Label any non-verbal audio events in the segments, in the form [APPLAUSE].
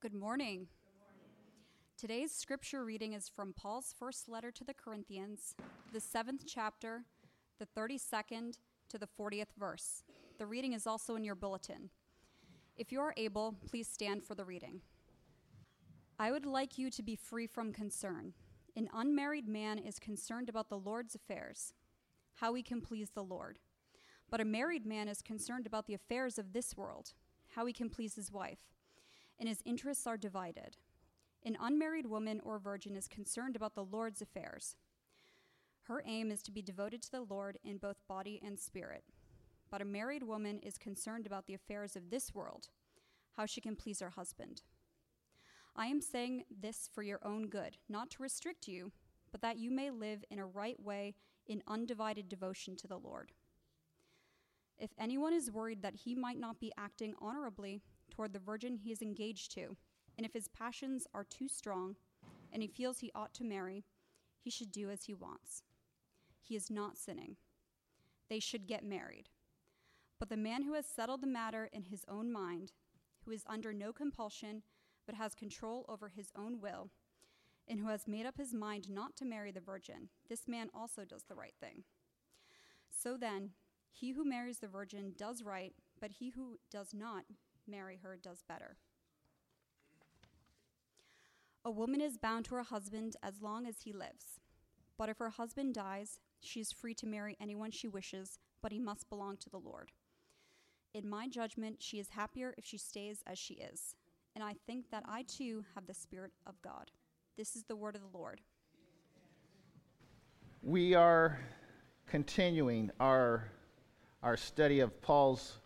Good morning. Today's scripture reading is from Paul's first letter to the Corinthians, the seventh chapter, the 32nd to the 40th verse. The reading is also in your bulletin. If you are able, please stand for the reading. I would like you to be free from concern. An unmarried man is concerned about the Lord's affairs, how he can please the Lord. But a married man is concerned about the affairs of this world, how he can please his wife and his interests are divided. An unmarried woman or virgin is concerned about the Lord's affairs. Her aim is to be devoted to the Lord in both body and spirit. But a married woman is concerned about the affairs of this world, how she can please her husband. I am saying this for your own good, not to restrict you, but that you may live in a right way in undivided devotion to the Lord. If anyone is worried that he might not be acting honorably toward the virgin he is engaged to, and if his passions are too strong and he feels he ought to marry, he should do as he wants. He is not sinning. They should get married. But the man who has settled the matter in his own mind, who is under no compulsion, but has control over his own will, and who has made up his mind not to marry the virgin, this man also does the right thing. So then, he who marries the virgin does right, but he who does not marry her does better. A woman is bound to her husband as long as he lives. But if her husband dies, she is free to marry anyone she wishes, but he must belong to the Lord. In my judgment, she is happier if she stays as she is. And I think that I too have the Spirit of God. This is the word of the Lord. We are continuing our, our study of Paul's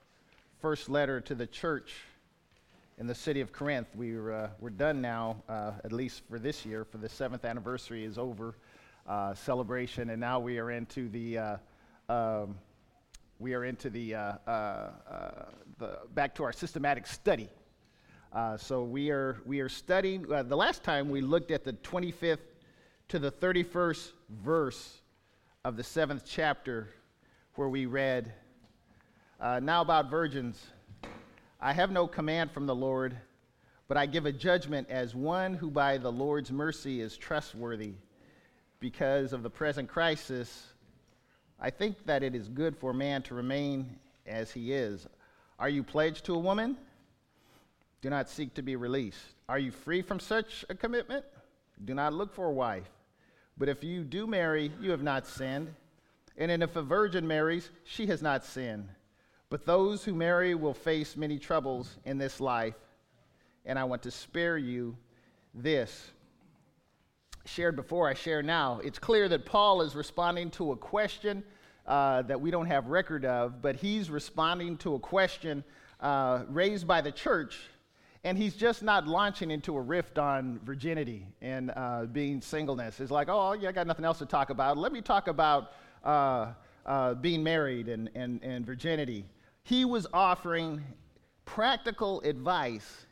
first letter to the church in the city of Corinth. We're, uh, we're done now, uh, at least for this year, for the seventh anniversary is over uh, celebration, and now we are into the uh, um, we are into the, uh, uh, the back to our systematic study. so we are we are studying. the last time we looked at the 25th to the 31st verse of the seventh chapter, where we read. Uh, now about virgins. I have no command from the Lord, but I give a judgment as one who by the Lord's mercy is trustworthy. Because of the present crisis, I think that it is good for a man to remain as he is. Are you pledged to a woman? Do not seek to be released. Are you free from such a commitment? Do not look for a wife. But if you do marry, you have not sinned. And if a virgin marries, she has not sinned. But those who marry will face many troubles in this life, and I want to spare you this. Shared before, I share now. It's clear that Paul is responding to a question uh, that we don't have record of, but he's responding to a question uh, raised by the church, and he's just not launching into a rift on virginity and uh, being singleness. It's like, oh, yeah, I got nothing else to talk about. Let me talk about uh, uh, being married and, and, and virginity he was offering practical advice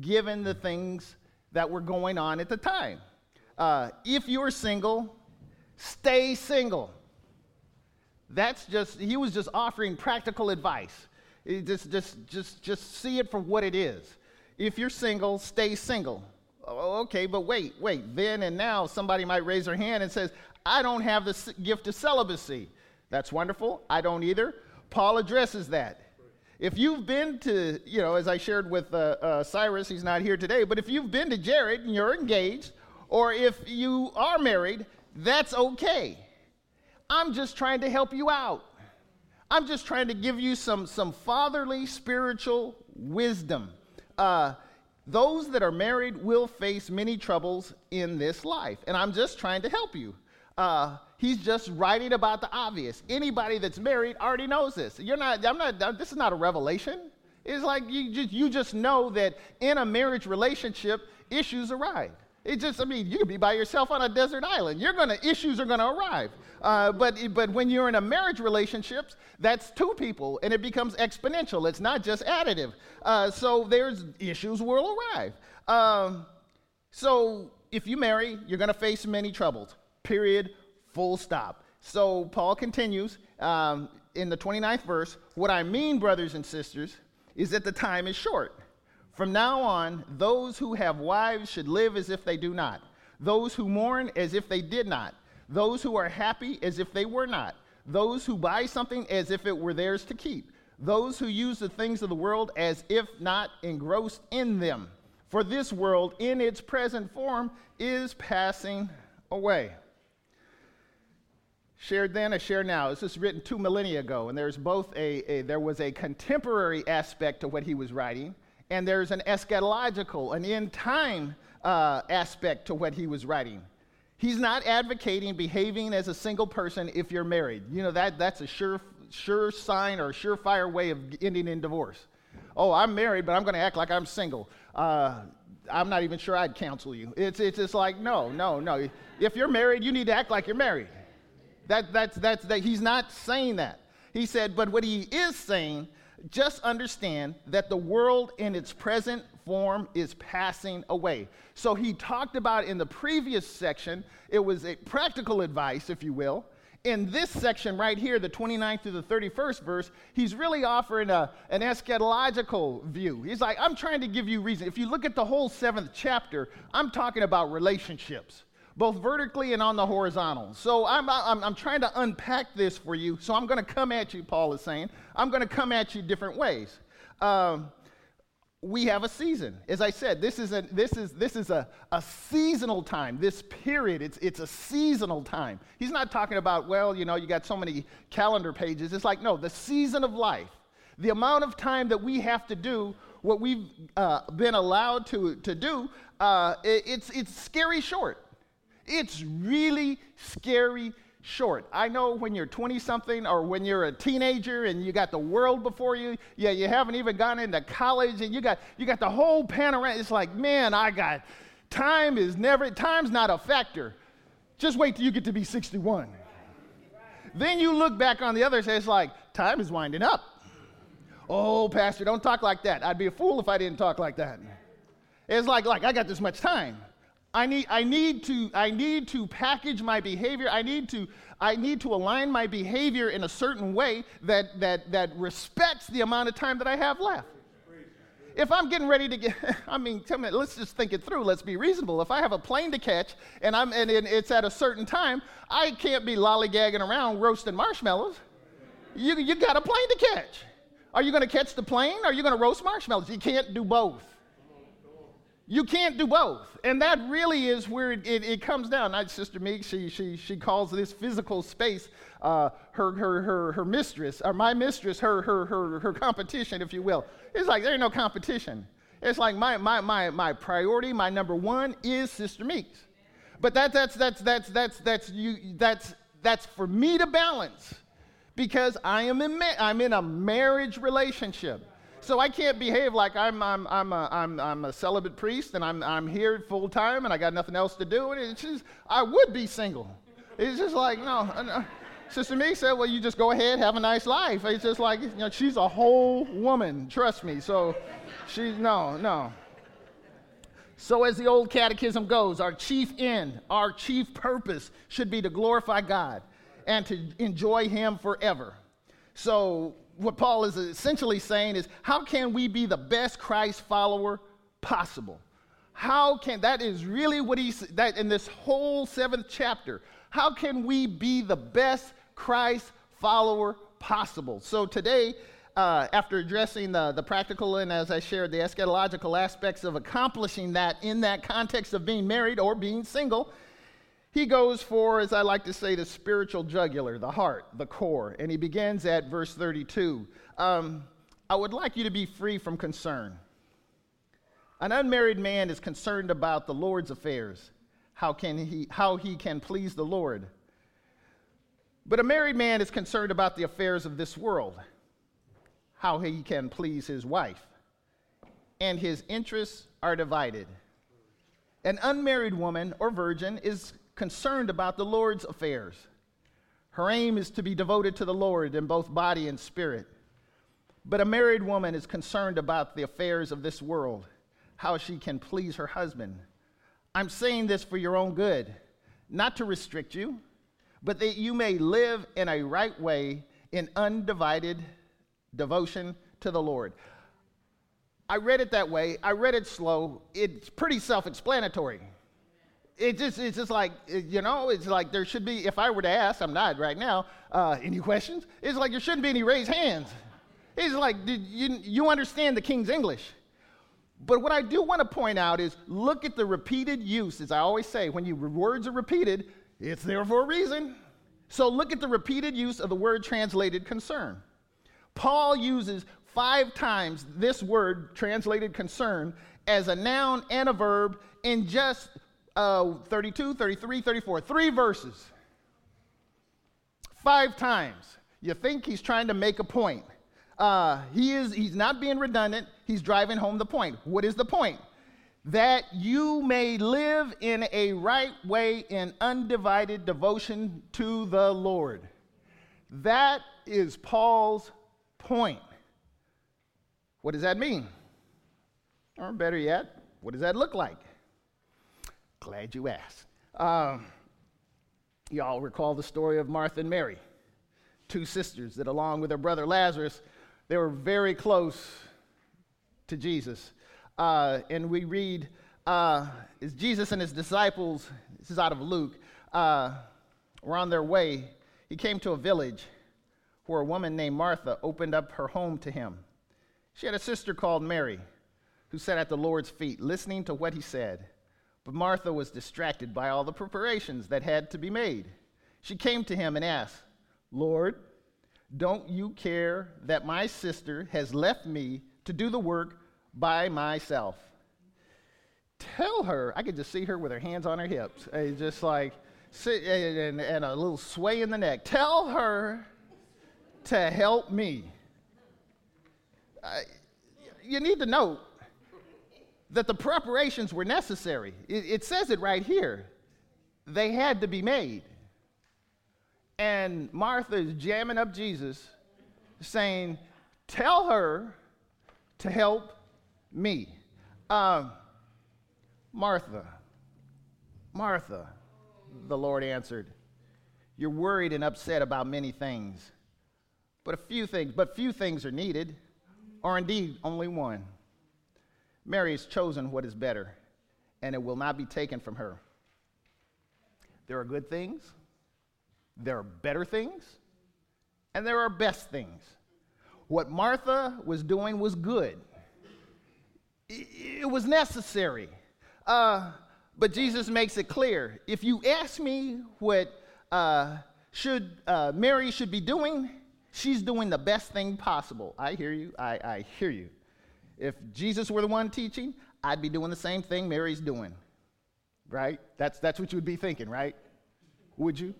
given the things that were going on at the time. Uh, if you're single, stay single. That's just, he was just offering practical advice. just, just, just, just see it for what it is. If you're single, stay single. Okay, but wait, wait. Then and now, somebody might raise their hand and says, I don't have the gift of celibacy. That's wonderful. I don't either. Paul addresses that. If you've been to, you know, as I shared with uh, uh, Cyrus, he's not here today, but if you've been to Jared and you're engaged, or if you are married, that's okay. I'm just trying to help you out. I'm just trying to give you some, some fatherly spiritual wisdom. Uh, those that are married will face many troubles in this life, and I'm just trying to help you. Uh, he's just writing about the obvious. Anybody that's married already knows this. You're not, I'm not, this is not a revelation. It's like you just, you just know that in a marriage relationship, issues arise. It just, I mean, you could be by yourself on a desert island. You're gonna, issues are gonna arrive. Uh, but, but when you're in a marriage relationship, that's two people and it becomes exponential. It's not just additive. Uh, so there's issues will arrive. Um, so if you marry, you're gonna face many troubles period, full stop. So Paul continues um, in the 29th verse What I mean, brothers and sisters, is that the time is short. From now on, those who have wives should live as if they do not, those who mourn as if they did not, those who are happy as if they were not, those who buy something as if it were theirs to keep, those who use the things of the world as if not engrossed in them. For this world, in its present form, is passing away. Shared then, I share now. This was written two millennia ago, and there's both a, a there was a contemporary aspect to what he was writing, and there's an eschatological, an end time uh, aspect to what he was writing. He's not advocating behaving as a single person if you're married. You know, that, that's a sure, sure sign or surefire way of ending in divorce. Oh, I'm married, but I'm going to act like I'm single. Uh, I'm not even sure I'd counsel you. It's, it's just like, no, no, no. If you're married, you need to act like you're married. That, that's, that's, that, he's not saying that. He said, but what he is saying, just understand that the world in its present form is passing away. So he talked about in the previous section, it was a practical advice, if you will. In this section right here, the 29th to the 31st verse, he's really offering a, an eschatological view. He's like, I'm trying to give you reason. If you look at the whole seventh chapter, I'm talking about relationships both vertically and on the horizontal. So I'm, I'm, I'm trying to unpack this for you. So I'm going to come at you, Paul is saying. I'm going to come at you different ways. Um, we have a season. As I said, this is a, this is, this is a, a seasonal time. This period, it's, it's a seasonal time. He's not talking about, well, you know, you got so many calendar pages. It's like, no, the season of life. The amount of time that we have to do what we've uh, been allowed to, to do, uh, it, it's, it's scary short. It's really scary short. I know when you're 20 something or when you're a teenager and you got the world before you, yeah, you haven't even gone into college and you got you got the whole panorama. It's like, man, I got time is never time's not a factor. Just wait till you get to be 61. Then you look back on the other side, it's like, time is winding up. Oh, Pastor, don't talk like that. I'd be a fool if I didn't talk like that. It's like, like I got this much time. I need, I need, to, I need to package my behavior. I need to, I need to align my behavior in a certain way that, that, that respects the amount of time that I have left. If I'm getting ready to get, [LAUGHS] I mean, tell me, let's just think it through. Let's be reasonable. If I have a plane to catch and, I'm, and it's at a certain time, I can't be lollygagging around roasting marshmallows. You, you got a plane to catch. Are you going to catch the plane or are you going to roast marshmallows? You can't do both. You can't do both. And that really is where it, it, it comes down. Not Sister Meek, she, she, she calls this physical space uh, her, her, her, her mistress, or my mistress, her, her, her, her competition, if you will. It's like there ain't no competition. It's like my, my, my, my priority, my number one is Sister Meeks. But that, that's, that's, that's, that's, that's, you, that's, that's for me to balance because I am in, ma- I'm in a marriage relationship. So I can't behave like I'm, I'm, I'm, a, I'm, I'm a celibate priest and I'm, I'm here full time and I got nothing else to do. And it's just, I would be single. It's just like, no. Uh, no. Sister Me said, well, you just go ahead, have a nice life. It's just like, you know, she's a whole woman, trust me. So she, no, no. So, as the old catechism goes, our chief end, our chief purpose should be to glorify God and to enjoy Him forever. So, what Paul is essentially saying is how can we be the best Christ follower possible? How can that is really what he's that in this whole seventh chapter? How can we be the best Christ follower possible? So today, uh, after addressing the, the practical and as I shared the eschatological aspects of accomplishing that in that context of being married or being single, he goes for, as I like to say, the spiritual jugular, the heart, the core. And he begins at verse 32. Um, I would like you to be free from concern. An unmarried man is concerned about the Lord's affairs, how, can he, how he can please the Lord. But a married man is concerned about the affairs of this world, how he can please his wife. And his interests are divided. An unmarried woman or virgin is concerned about the Lord's affairs. Her aim is to be devoted to the Lord in both body and spirit. But a married woman is concerned about the affairs of this world, how she can please her husband. I'm saying this for your own good, not to restrict you, but that you may live in a right way in undivided devotion to the Lord. I read it that way. I read it slow. It's pretty self explanatory. It just, it's just like, you know, it's like there should be, if I were to ask, I'm not right now, uh, any [LAUGHS] questions? It's like there shouldn't be any raised hands. It's like, you, you understand the King's English? But what I do want to point out is look at the repeated use. As I always say, when you, words are repeated, it's there for a reason. So look at the repeated use of the word translated concern. Paul uses five times this word translated concern as a noun and a verb in just uh, 32, 33, 34, three verses. Five times. You think he's trying to make a point. Uh, he is, he's not being redundant. He's driving home the point. What is the point? That you may live in a right way in undivided devotion to the Lord. That is Paul's point. What does that mean? Or better yet, what does that look like? Glad you asked. Um, y'all recall the story of Martha and Mary, two sisters that, along with their brother Lazarus, they were very close to Jesus. Uh, and we read, uh, Jesus and his disciples, this is out of Luke, uh, were on their way, he came to a village where a woman named Martha opened up her home to him. She had a sister called Mary who sat at the Lord's feet listening to what he said. But Martha was distracted by all the preparations that had to be made. She came to him and asked, Lord, don't you care that my sister has left me to do the work by myself? Tell her, I could just see her with her hands on her hips, eh, just like, eh, and, and a little sway in the neck. Tell her to help me. you need to know that the preparations were necessary. It, it says it right here. They had to be made. And Martha is jamming up Jesus, saying, Tell her to help me. Um, Martha, Martha, the Lord answered, You're worried and upset about many things, but a few things, but few things are needed, or indeed only one. Mary has chosen what is better, and it will not be taken from her. There are good things there are better things, and there are best things. What Martha was doing was good, it was necessary. Uh, but Jesus makes it clear if you ask me what uh, should uh, Mary should be doing, she's doing the best thing possible. I hear you. I, I hear you. If Jesus were the one teaching, I'd be doing the same thing Mary's doing. Right? That's, that's what you would be thinking, right? Would you?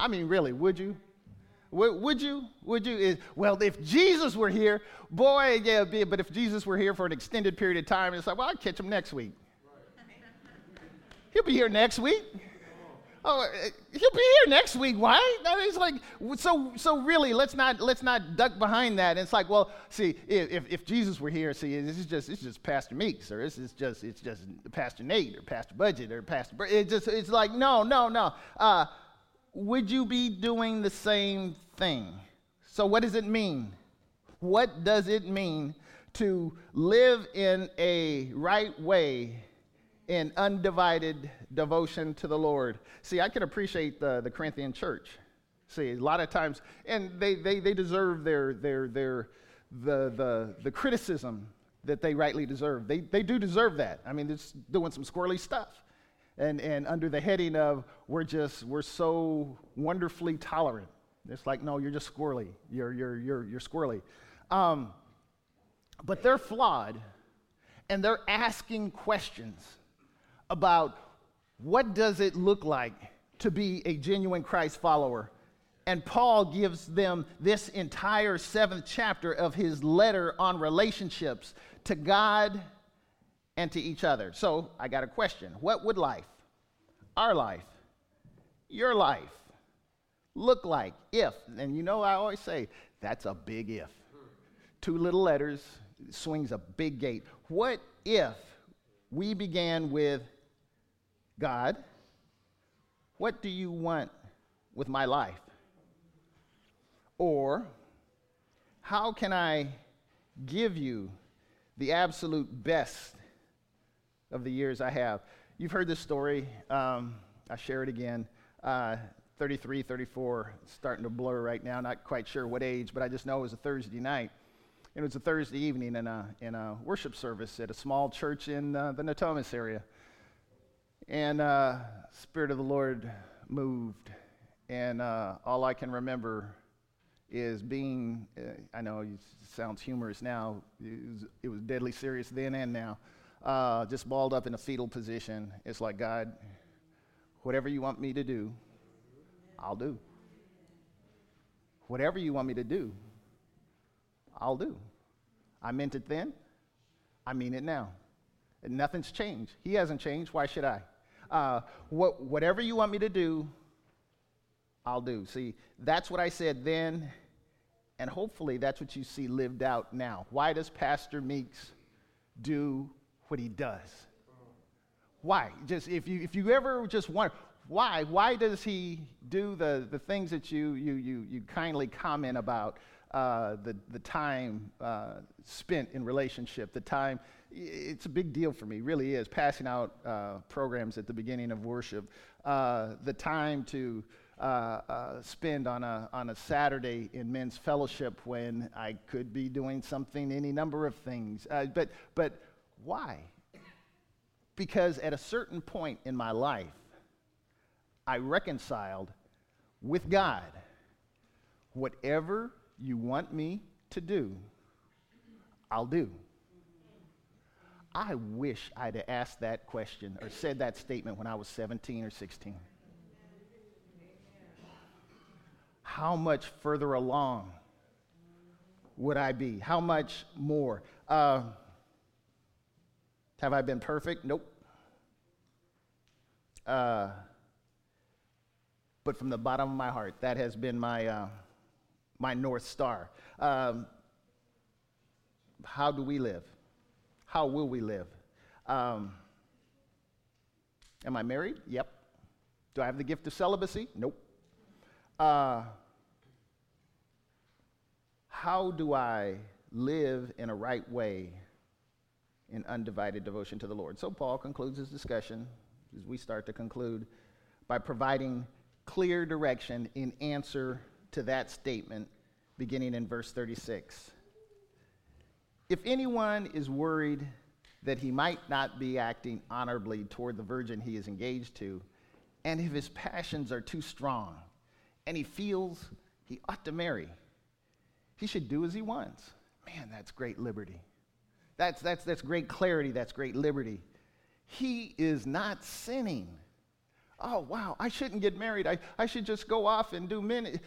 I mean, really, would you? Would, would you? Would you? Is, well, if Jesus were here, boy, yeah, be, but if Jesus were here for an extended period of time, it's like, well, I'll catch him next week. He'll be here next week. Oh, uh, he'll be here next week. Why? I it's like so. So really, let's not let's not duck behind that. And It's like, well, see, if, if Jesus were here, see, this is just it's just Pastor Meeks, or this is just it's just Pastor Nate, or Pastor Budget, or Pastor. It just it's like no, no, no. Uh, would you be doing the same thing? So, what does it mean? What does it mean to live in a right way in undivided devotion to the Lord? See, I can appreciate the, the Corinthian church. See, a lot of times, and they, they, they deserve their, their, their, the, the, the criticism that they rightly deserve. They, they do deserve that. I mean, they're doing some squirrely stuff and, and under the heading of we're just we're so wonderfully tolerant it's like no you're just squirrely you're you're you're, you're squirrely um, but they're flawed and they're asking questions about what does it look like to be a genuine christ follower and paul gives them this entire seventh chapter of his letter on relationships to god and to each other. So I got a question. What would life, our life, your life, look like if, and you know I always say, that's a big if. Two little letters swings a big gate. What if we began with God, what do you want with my life? Or, how can I give you the absolute best of the years I have. You've heard this story. Um, I share it again. Uh, 33, 34, starting to blur right now. Not quite sure what age, but I just know it was a Thursday night. And it was a Thursday evening in a, in a worship service at a small church in uh, the Natomas area. And uh, Spirit of the Lord moved. And uh, all I can remember is being, uh, I know it sounds humorous now, it was, it was, deadly serious then and now, uh, just balled up in a fetal position. It's like, God, whatever you want me to do, I'll do. Whatever you want me to do, I'll do. I meant it then, I mean it now. And nothing's changed. He hasn't changed. Why should I? Uh, what, whatever you want me to do, I'll do. See, that's what I said then, and hopefully that's what you see lived out now. Why does Pastor Meeks do what he does? Why? Just if you if you ever just wonder why why does he do the the things that you you you you kindly comment about uh, the the time uh, spent in relationship, the time it's a big deal for me, really is, passing out uh, programs at the beginning of worship. Uh, the time to uh, uh, spend on a, on a Saturday in men's fellowship when I could be doing something, any number of things. But, but why? Because at a certain point in my life, I reconciled with God. Whatever you want me to do, I'll do. I wish I'd asked that question or said that statement when I was 17 or 16. How much further along would I be? How much more? Uh, have I been perfect? Nope. Uh, but from the bottom of my heart, that has been my, uh, my North Star. Um, how do we live? How will we live? Um, am I married? Yep. Do I have the gift of celibacy? Nope. Uh, how do I live in a right way in undivided devotion to the Lord? So Paul concludes his discussion as we start to conclude by providing clear direction in answer to that statement beginning in verse 36. If anyone is worried that he might not be acting honorably toward the virgin he is engaged to, and if his passions are too strong and he feels he ought to marry, he should do as he wants. Man, that's great liberty. That's, that's, that's great clarity. That's great liberty. He is not sinning. Oh, wow, I shouldn't get married. I, I should just go off and do men.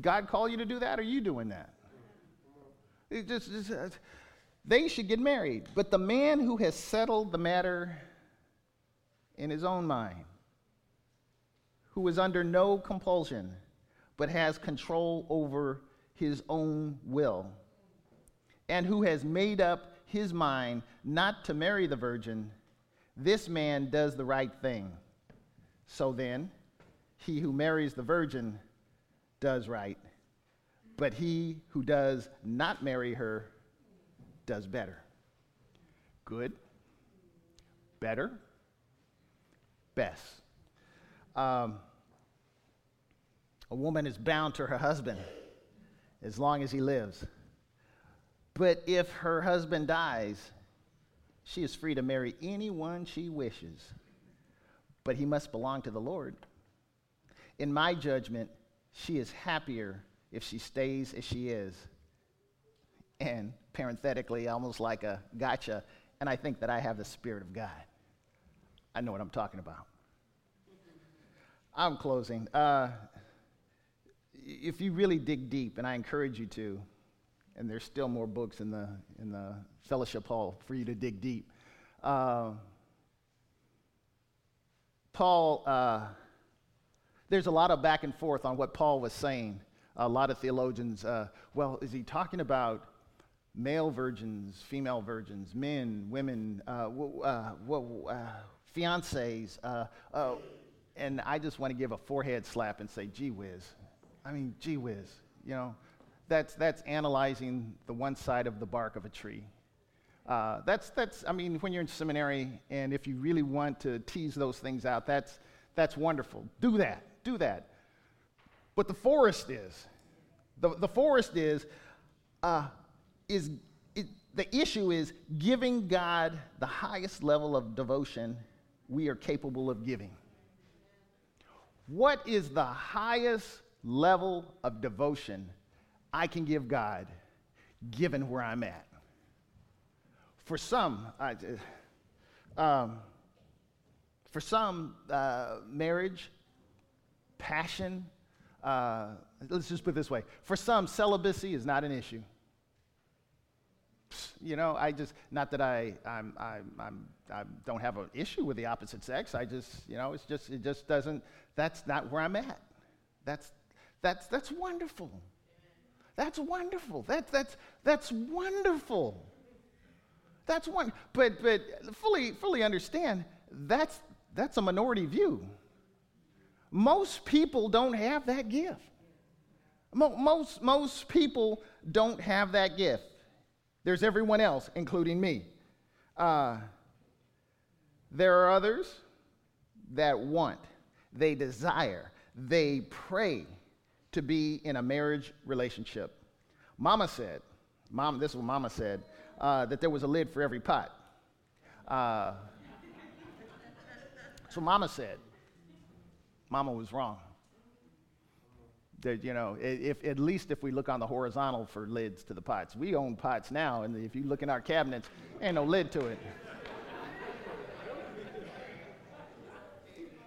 God call you to do that? Or are you doing that? It just, just uh, they should get married. But the man who has settled the matter in his own mind, who is under no compulsion, but has control over his own will, and who has made up his mind not to marry the virgin, this man does the right thing. So then, he who marries the virgin does right, but he who does not marry her does better. Good, better, best. Um, a woman is bound to her husband as long as he lives. But if her husband dies, she is free to marry anyone she wishes. But he must belong to the Lord. In my judgment, she is happier if she stays as she is. And parenthetically, almost like a gotcha, and I think that I have the Spirit of God. I know what I'm talking about. I'm closing. Uh, if you really dig deep, and I encourage you to, and there's still more books in the, in the fellowship hall for you to dig deep. Uh, Paul, uh, there's a lot of back and forth on what Paul was saying. A lot of theologians, uh, well, is he talking about male virgins, female virgins, men, women, uh, uh, uh, fiancés? Uh, uh, and I just want to give a forehead slap and say, gee whiz. I mean, gee whiz, you know, that's, that's analyzing the one side of the bark of a tree. Uh, that's, that's, I mean, when you're in seminary and if you really want to tease those things out, that's, that's wonderful. Do that, do that. But the forest is, the, the forest is, uh, is it, the issue is giving God the highest level of devotion we are capable of giving. What is the highest level of devotion I can give God given where I'm at? For some, I, um, for some, uh, marriage, passion, uh, let's just put it this way. For some, celibacy is not an issue. You know, I just, not that I, I'm, I'm, I'm, I don't have an issue with the opposite sex. I just, you know, it's just, it just doesn't, that's not where I'm at. That's, that's, that's wonderful. That's wonderful. That's, that's, that's wonderful. That's one, but, but fully, fully understand that's, that's a minority view. Most people don't have that gift. Most, most people don't have that gift. There's everyone else, including me. Uh, there are others that want, they desire, they pray to be in a marriage relationship. Mama said, Mom, this is what Mama said, uh, that there was a lid for every pot. Uh, [LAUGHS] so Mama said. Mama was wrong. That, you know, if, at least if we look on the horizontal for lids to the pots. We own pots now, and if you look in our cabinets, ain't no lid to it. [LAUGHS]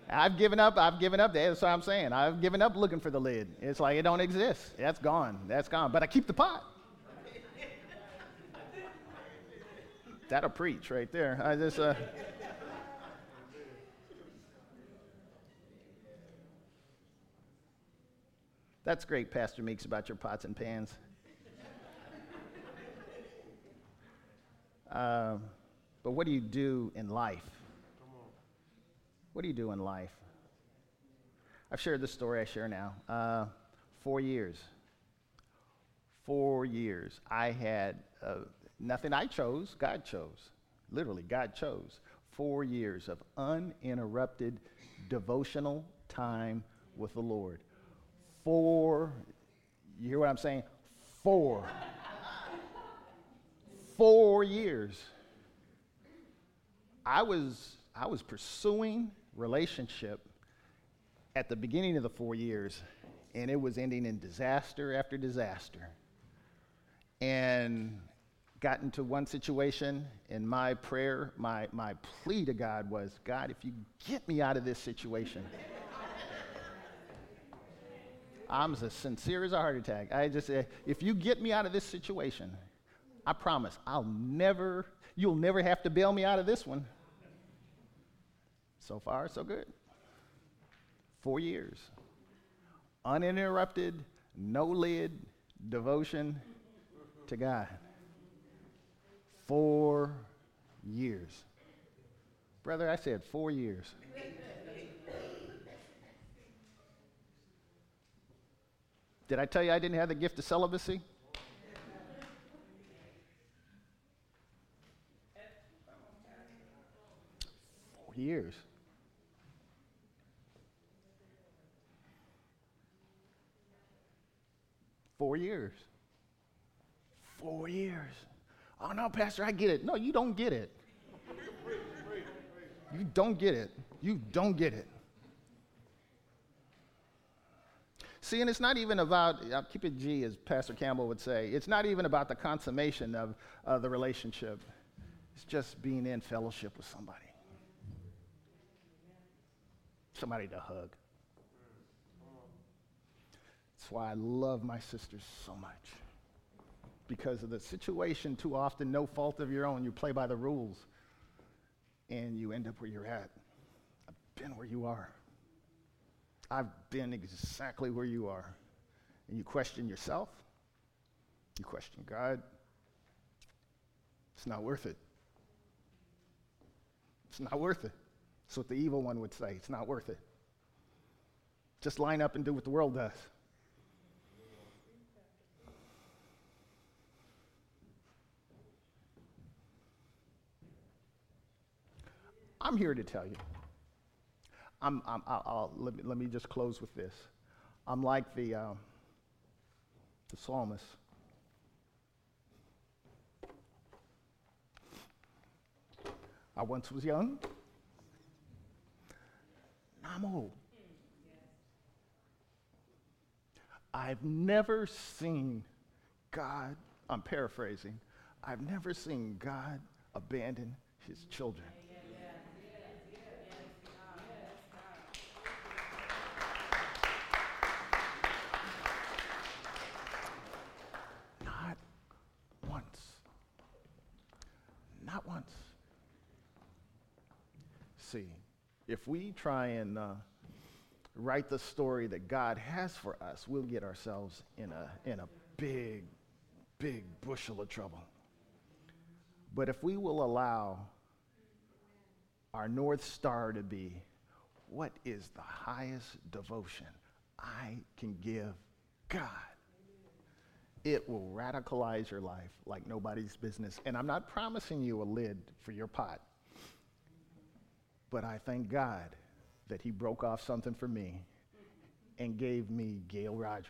I've given up. I've given up. That's what I'm saying. I've given up looking for the lid. It's like it don't exist. That's gone. That's gone. But I keep the pot. [LAUGHS] That'll preach right there. I just. Uh, That's great, Pastor Meeks, about your pots and pans. uh, but what do you do in life? What do you do in life? I've shared this story I share now. Uh, four years. Four years. I had uh, nothing I chose, God chose. Literally, God chose. Four years of uninterrupted devotional time with the Lord. Four, you hear what I'm saying? Four. Four years. I was, I was pursuing relationship at the beginning of the four years, and it was ending in disaster after disaster. And got into one situation, and my prayer, my, my plea to God was God, if you get me out of this situation, I'm as sincere as a heart attack. I just say, if you get me out of this situation, I promise I'll never, you'll never have to bail me out of this one. So far, so good. Four years. Uninterrupted, no lid, devotion to God. Four years. Brother, I said four years. Did I tell you I didn't have the gift of celibacy? Four years. Four years. Four years. Oh no, Pastor, I get it. No, you don't get it. You don't get it. You don't get it. See, and it's not even about, I'll keep it G, as Pastor Campbell would say, it's not even about the consummation of uh, the relationship. It's just being in fellowship with somebody. Somebody to hug. That's why I love my sisters so much. Because of the situation, too often, no fault of your own, you play by the rules and you end up where you're at. I've been where you are. I've been exactly where you are. And you question yourself, you question God. It's not worth it. It's not worth it. That's what the evil one would say. It's not worth it. Just line up and do what the world does. I'm here to tell you. I'm, I'm, I'll, I'll, let, me, let me just close with this. I'm like the, um, the psalmist. I once was young. Now I'm old. I've never seen God, I'm paraphrasing, I've never seen God abandon his children. Not once. Not once. See, if we try and uh, write the story that God has for us, we'll get ourselves in a, in a big, big bushel of trouble. But if we will allow our North Star to be what is the highest devotion I can give God, it will radicalize your life like nobody's business. And I'm not promising you a lid for your pot, but I thank God that He broke off something for me and gave me Gail Rogers.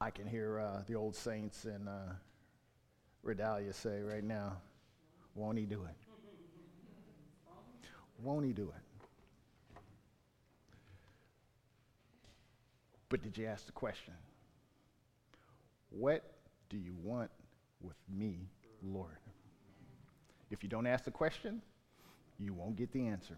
I can hear uh, the old saints in uh, Redalia say right now, won't he do it? Won't he do it? But did you ask the question? What do you want with me, Lord? If you don't ask the question, you won't get the answer.